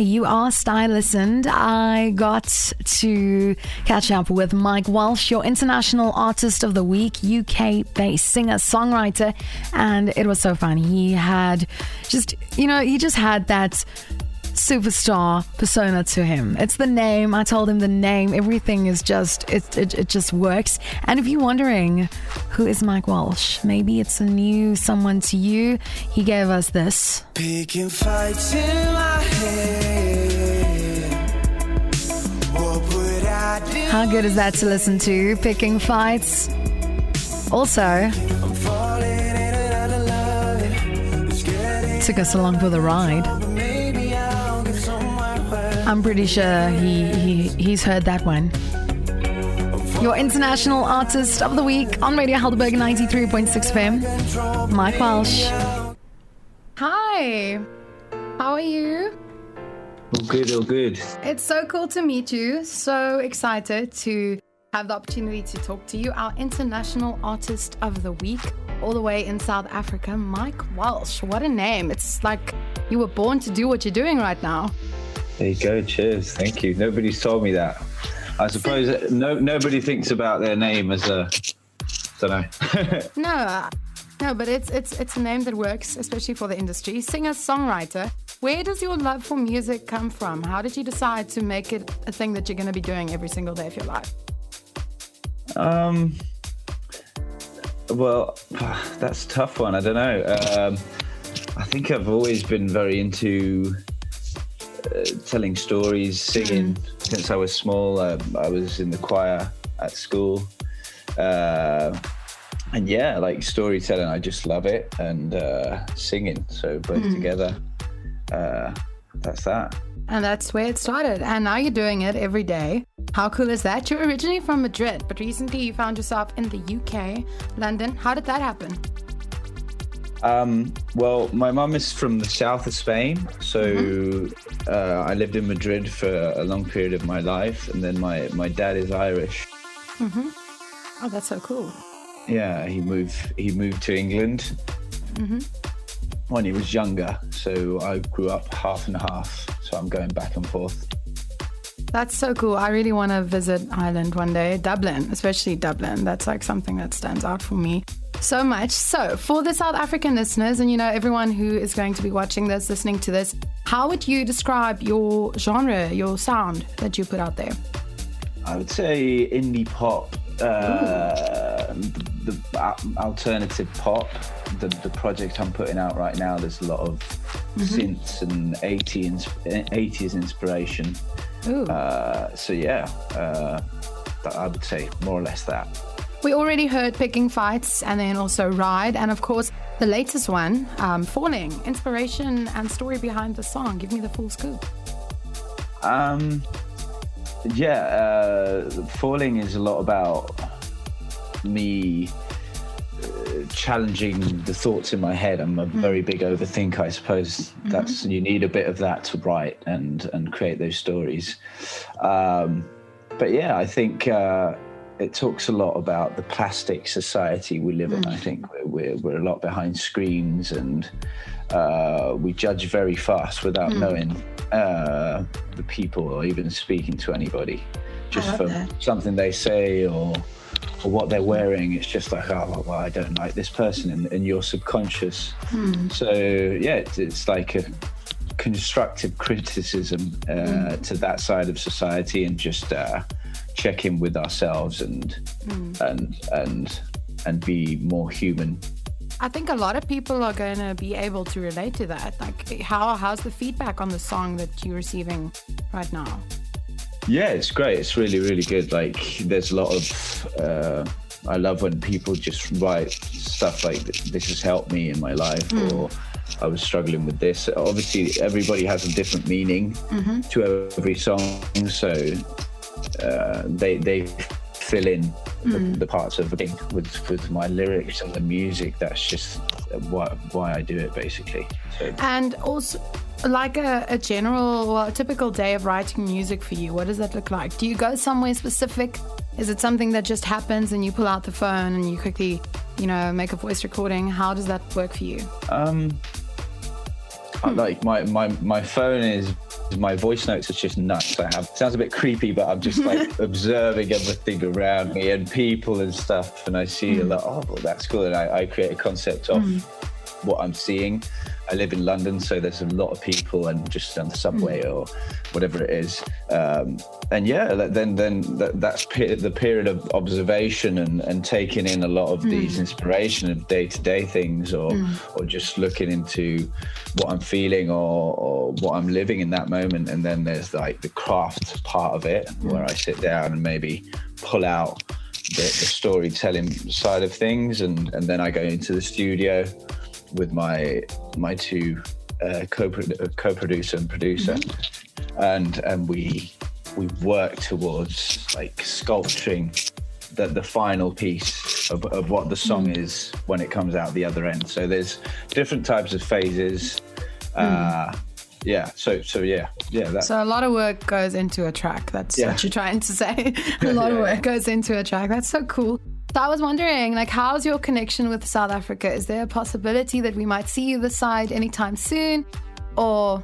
You are style listened. I got to catch up with Mike Walsh, your international artist of the week, UK based singer, songwriter, and it was so fun. He had just, you know, he just had that superstar persona to him. It's the name. I told him the name. Everything is just it, it, it just works. And if you're wondering who is Mike Walsh, maybe it's a new someone to you. He gave us this. Picking fights in my head. How good is that to listen to? Picking fights. Also, took us along for the ride. I'm pretty sure he, he he's heard that one. Your International Artist of the Week on Radio Helderberg 93.6 FM, Mike Walsh. Hi, how are you? All good, all good. It's so cool to meet you. So excited to have the opportunity to talk to you, our International Artist of the Week, all the way in South Africa, Mike Walsh. What a name! It's like you were born to do what you're doing right now. There you go. Cheers. Thank you. Nobody's told me that. I suppose no nobody thinks about their name as a. Don't know. no, no, but it's it's it's a name that works, especially for the industry. Singer songwriter. Where does your love for music come from? How did you decide to make it a thing that you're going to be doing every single day of your life? Um. Well, that's a tough one. I don't know. Um, I think I've always been very into uh, telling stories, singing mm. since I was small. Um, I was in the choir at school. Uh, and yeah, like storytelling, I just love it, and uh, singing. So both mm. together, uh, that's that. And that's where it started. And now you're doing it every day. How cool is that? You're originally from Madrid, but recently you found yourself in the UK, London. How did that happen? Um, well, my mum is from the south of Spain, so mm-hmm. uh, I lived in Madrid for a long period of my life, and then my my dad is Irish. Mm-hmm. Oh, that's so cool. Yeah, he moved he moved to England mm-hmm. When he was younger, so I grew up half and half. So I'm going back and forth. That's so cool. I really want to visit Ireland one day, Dublin, especially Dublin. That's like something that stands out for me so much. So, for the South African listeners, and you know, everyone who is going to be watching this, listening to this, how would you describe your genre, your sound that you put out there? I would say indie pop, uh, the, the, alternative pop. The, the project I'm putting out right now, there's a lot of mm-hmm. synths and 80s, 80s inspiration. Uh, so, yeah, uh, I would say more or less that. We already heard Picking Fights and then also Ride, and of course, the latest one, um, Falling. Inspiration and story behind the song. Give me the full scoop. Um, yeah, uh, Falling is a lot about me uh, challenging the thoughts in my head. I'm a mm. very big overthinker. I suppose mm-hmm. that's you need a bit of that to write and and create those stories. Um, but yeah, I think. Uh, it talks a lot about the plastic society we live in. I mm. think we're, we're a lot behind screens and uh, we judge very fast without mm. knowing uh, the people or even speaking to anybody just for that. something they say or or what they're wearing. It's just like, oh, well, I don't like this person, and, and your subconscious. Mm. So yeah, it's, it's, like a constructive criticism uh, mm. to that side of society, and just uh, check in with ourselves and mm. and and and be more human. I think a lot of people are going to be able to relate to that. Like, how how's the feedback on the song that you're receiving right now? Yeah, it's great. It's really really good. Like, there's a lot of. Uh, I love when people just write stuff like this has helped me in my life mm. or I was struggling with this. Obviously, everybody has a different meaning mm-hmm. to every song. So uh, they they fill in mm. the, hmm. the, parts of it with with my lyrics and the music. That's just why why I do it basically. So. And also. Like a, a general, well, a typical day of writing music for you, what does that look like? Do you go somewhere specific? Is it something that just happens and you pull out the phone and you quickly, you know, make a voice recording? How does that work for you? Um, hmm. like my, my my phone is My voice notes are just nuts. I have sounds a bit creepy, but I'm just like observing everything around me and people and stuff. And I see mm. a lot. Oh, well, that's cool. And I, I create a concept of mm. what I'm seeing. I live in London, so there's a lot of people, and just on the subway mm. or whatever it is. Um, and yeah, then then that's the period of observation and, and taking in a lot of mm. these inspiration of day to day things, or mm. or just looking into what I'm feeling or, or what I'm living in that moment. And then there's like the craft part of it, mm. where I sit down and maybe pull out the, the storytelling side of things, and and then I go into the studio with my my two uh, co co-producer and producer, mm-hmm. and and we we work towards like sculpturing the, the final piece of, of what the song mm. is when it comes out the other end. So there's different types of phases. Mm. Uh, yeah. So so yeah yeah. That. So a lot of work goes into a track. That's yeah. what you're trying to say. a lot yeah, of work goes into a track. That's so cool. So I was wondering, like, how's your connection with South Africa? Is there a possibility that we might see you this side anytime soon, or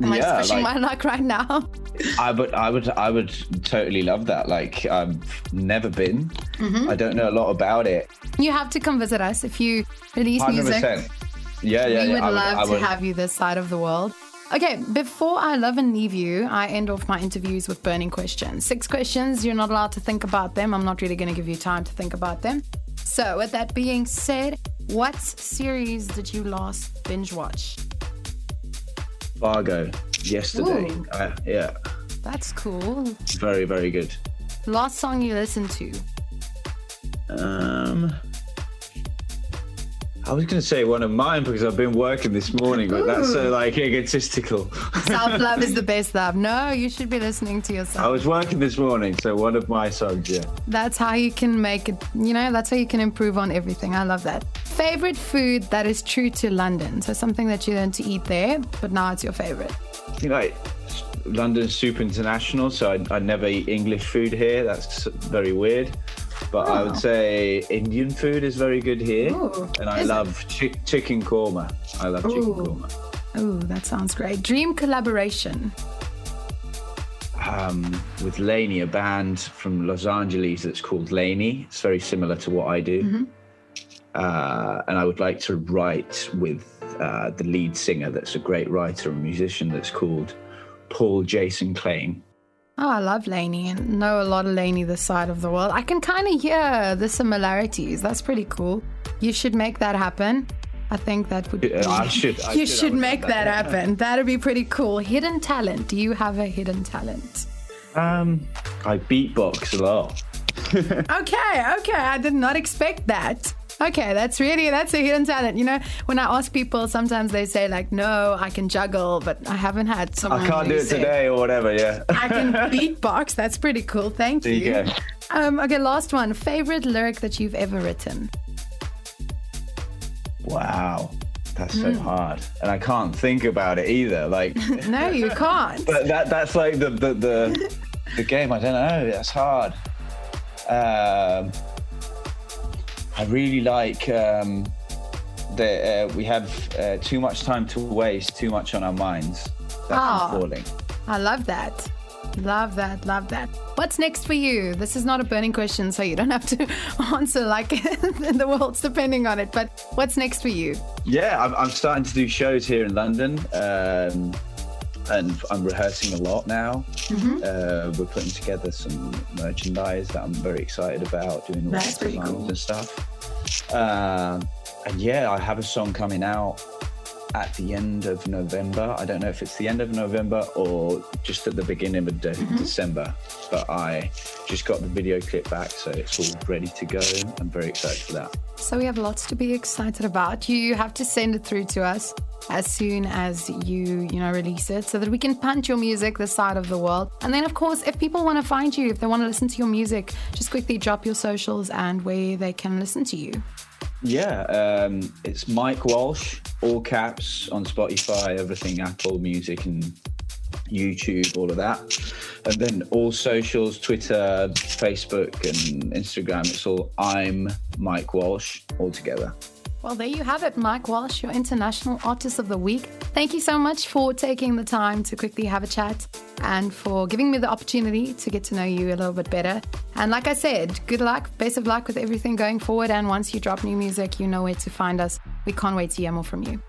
am yeah, I just pushing like, my luck right now? I would, I would, I would totally love that. Like, I've never been. Mm-hmm. I don't know a lot about it. You have to come visit us if you release 100%. music. Yeah, yeah. We yeah, would I love would, to have you this side of the world. Okay, before I love and leave you, I end off my interviews with burning questions. Six questions, you're not allowed to think about them. I'm not really going to give you time to think about them. So, with that being said, what series did you last binge watch? Fargo, yesterday. Uh, yeah. That's cool. Very, very good. Last song you listened to? Um, I was going to say one of mine because I've been working this morning, but uh, Ooh. that's so like egotistical. Self love is the best love. No, you should be listening to yourself. I was working this morning, so one of my songs, yeah. That's how you can make it, you know, that's how you can improve on everything. I love that. Favorite food that is true to London. So something that you learned to eat there, but now it's your favorite. You know, London's super international, so I, I never eat English food here. That's very weird. But oh. I would say Indian food is very good here, Ooh, and I love chi- chicken korma. I love Ooh. chicken korma. Oh, that sounds great. Dream collaboration. Um, with LANY, a band from Los Angeles that's called LANY. It's very similar to what I do. Mm-hmm. Uh, and I would like to write with uh, the lead singer that's a great writer and musician that's called Paul Jason Klein. Oh, I love LANY and know a lot of LANY this side of the world. I can kind of hear the similarities. That's pretty cool. You should make that happen. I think that would. Be, I should. I you should, should make that, that happen. That'd be pretty cool. Hidden talent. Do you have a hidden talent? Um, I beatbox a lot. okay, okay. I did not expect that. Okay, that's really that's a hidden talent. You know, when I ask people, sometimes they say like, "No, I can juggle," but I haven't had someone. I can't do it today or whatever. Yeah, I can beatbox. That's pretty cool. Thank you. you um, okay, last one. Favorite lyric that you've ever written? Wow. That's so mm. hard, and I can't think about it either. Like, no, you can't. but that that's like the the the, the game. I don't know. That's hard. Um, I really like um, that uh, we have uh, too much time to waste, too much on our minds. That's oh, falling. I love that. Love that, love that. What's next for you? This is not a burning question, so you don't have to answer like the world's depending on it. But what's next for you? Yeah, I'm, I'm starting to do shows here in London. Um, and I'm rehearsing a lot now. Mm-hmm. Uh, we're putting together some merchandise that I'm very excited about, doing all That's pretty cool. and stuff. Uh, and yeah, I have a song coming out at the end of November. I don't know if it's the end of November or just at the beginning of de- mm-hmm. December, but I just got the video clip back, so it's all ready to go. I'm very excited for that. So we have lots to be excited about. You have to send it through to us as soon as you you know release it so that we can punch your music this side of the world and then of course if people want to find you if they want to listen to your music just quickly drop your socials and where they can listen to you yeah, um, it's Mike Walsh, all caps on Spotify, everything Apple Music and YouTube, all of that. And then all socials, Twitter, Facebook, and Instagram, it's all I'm Mike Walsh all together. Well, there you have it, Mike Walsh, your International Artist of the Week. Thank you so much for taking the time to quickly have a chat and for giving me the opportunity to get to know you a little bit better. And like I said, good luck, best of luck with everything going forward. And once you drop new music, you know where to find us. We can't wait to hear more from you.